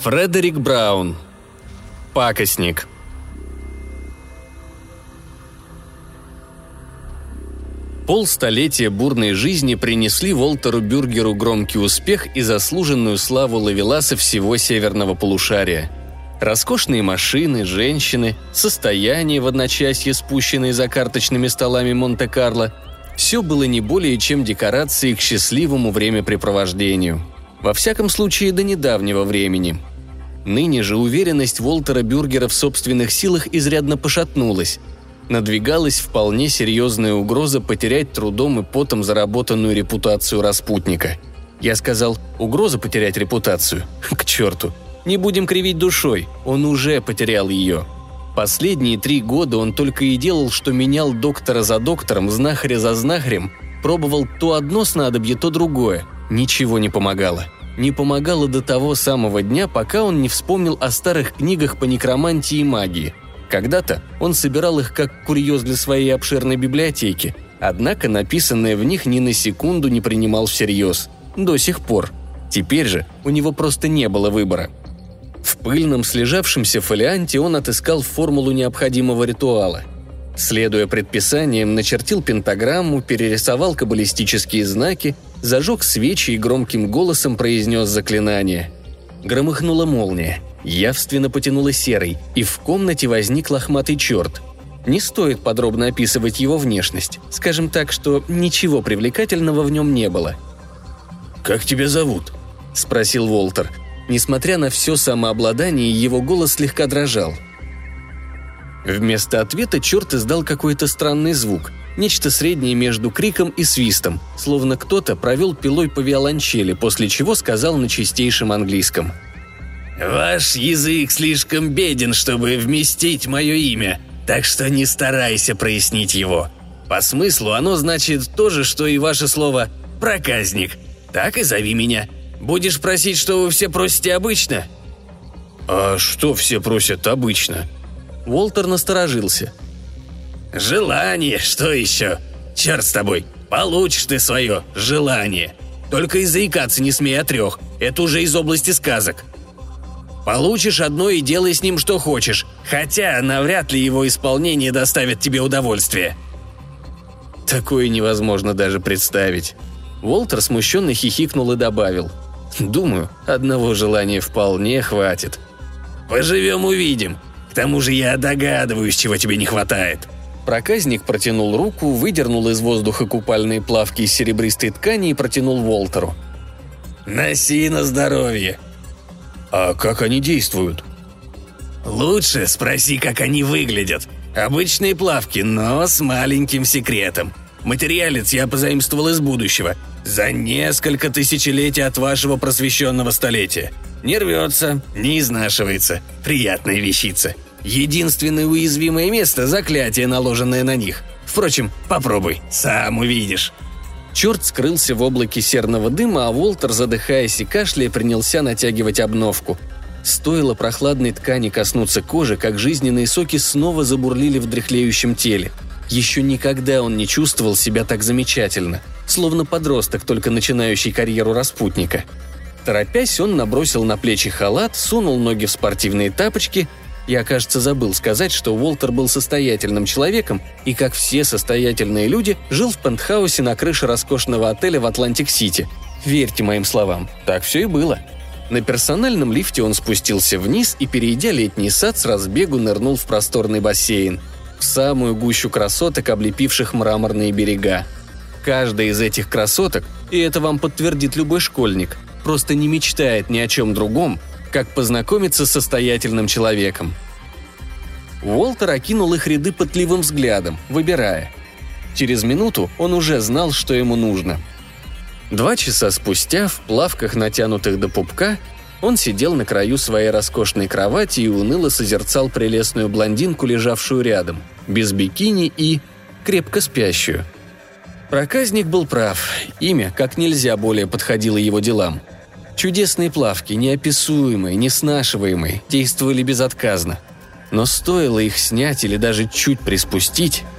Фредерик Браун. Пакостник. Полстолетия бурной жизни принесли Волтеру Бюргеру громкий успех и заслуженную славу лавеласа всего северного полушария. Роскошные машины, женщины, состояние в одночасье, спущенные за карточными столами Монте-Карло – все было не более чем декорацией к счастливому времяпрепровождению. Во всяком случае, до недавнего времени. Ныне же уверенность Волтера Бюргера в собственных силах изрядно пошатнулась. Надвигалась вполне серьезная угроза потерять трудом и потом заработанную репутацию распутника. Я сказал, угроза потерять репутацию? К черту. Не будем кривить душой, он уже потерял ее. Последние три года он только и делал, что менял доктора за доктором, знахаря за знахарем, пробовал то одно снадобье, то другое. Ничего не помогало. Не помогало до того самого дня, пока он не вспомнил о старых книгах по некромантии и магии. Когда-то он собирал их как курьез для своей обширной библиотеки, однако написанное в них ни на секунду не принимал всерьез. До сих пор. Теперь же у него просто не было выбора – в пыльном, слежавшемся фолианте он отыскал формулу необходимого ритуала. Следуя предписаниям, начертил пентаграмму, перерисовал каббалистические знаки, зажег свечи и громким голосом произнес заклинание. Громыхнула молния, явственно потянула серой, и в комнате возник лохматый черт. Не стоит подробно описывать его внешность. Скажем так, что ничего привлекательного в нем не было. «Как тебя зовут?» – спросил Волтер – Несмотря на все самообладание, его голос слегка дрожал. Вместо ответа черт издал какой-то странный звук, нечто среднее между криком и свистом, словно кто-то провел пилой по виолончели, после чего сказал на чистейшем английском. «Ваш язык слишком беден, чтобы вместить мое имя, так что не старайся прояснить его. По смыслу оно значит то же, что и ваше слово «проказник». Так и зови меня. Будешь просить, что вы все просите обычно?» «А что все просят обычно?» Уолтер насторожился. «Желание, что еще? Черт с тобой, получишь ты свое желание. Только и заикаться не смей о трех, это уже из области сказок. Получишь одно и делай с ним что хочешь, хотя навряд ли его исполнение доставит тебе удовольствие». Такое невозможно даже представить. Уолтер смущенно хихикнул и добавил – Думаю, одного желания вполне хватит. Поживем увидим. К тому же я догадываюсь, чего тебе не хватает. Проказник протянул руку, выдернул из воздуха купальные плавки из серебристой ткани и протянул Волтеру. «Носи на здоровье!» «А как они действуют?» «Лучше спроси, как они выглядят. Обычные плавки, но с маленьким секретом. Материалец я позаимствовал из будущего. За несколько тысячелетий от вашего просвещенного столетия. Не рвется, не изнашивается. Приятная вещица. Единственное уязвимое место – заклятие, наложенное на них. Впрочем, попробуй, сам увидишь. Черт скрылся в облаке серного дыма, а Волтер, задыхаясь и кашляя, принялся натягивать обновку. Стоило прохладной ткани коснуться кожи, как жизненные соки снова забурлили в дряхлеющем теле – еще никогда он не чувствовал себя так замечательно, словно подросток, только начинающий карьеру распутника. Торопясь, он набросил на плечи халат, сунул ноги в спортивные тапочки. Я, кажется, забыл сказать, что Уолтер был состоятельным человеком и, как все состоятельные люди, жил в пентхаусе на крыше роскошного отеля в Атлантик-Сити. Верьте моим словам, так все и было. На персональном лифте он спустился вниз и, перейдя летний сад, с разбегу нырнул в просторный бассейн – в самую гущу красоток, облепивших мраморные берега. Каждая из этих красоток, и это вам подтвердит любой школьник, просто не мечтает ни о чем другом, как познакомиться с состоятельным человеком. Уолтер окинул их ряды пытливым взглядом, выбирая. Через минуту он уже знал, что ему нужно. Два часа спустя, в плавках, натянутых до пупка, он сидел на краю своей роскошной кровати и уныло созерцал прелестную блондинку, лежавшую рядом, без бикини и крепко спящую. Проказник был прав, имя как нельзя более подходило его делам. Чудесные плавки, неописуемые, неснашиваемые, действовали безотказно. Но стоило их снять или даже чуть приспустить –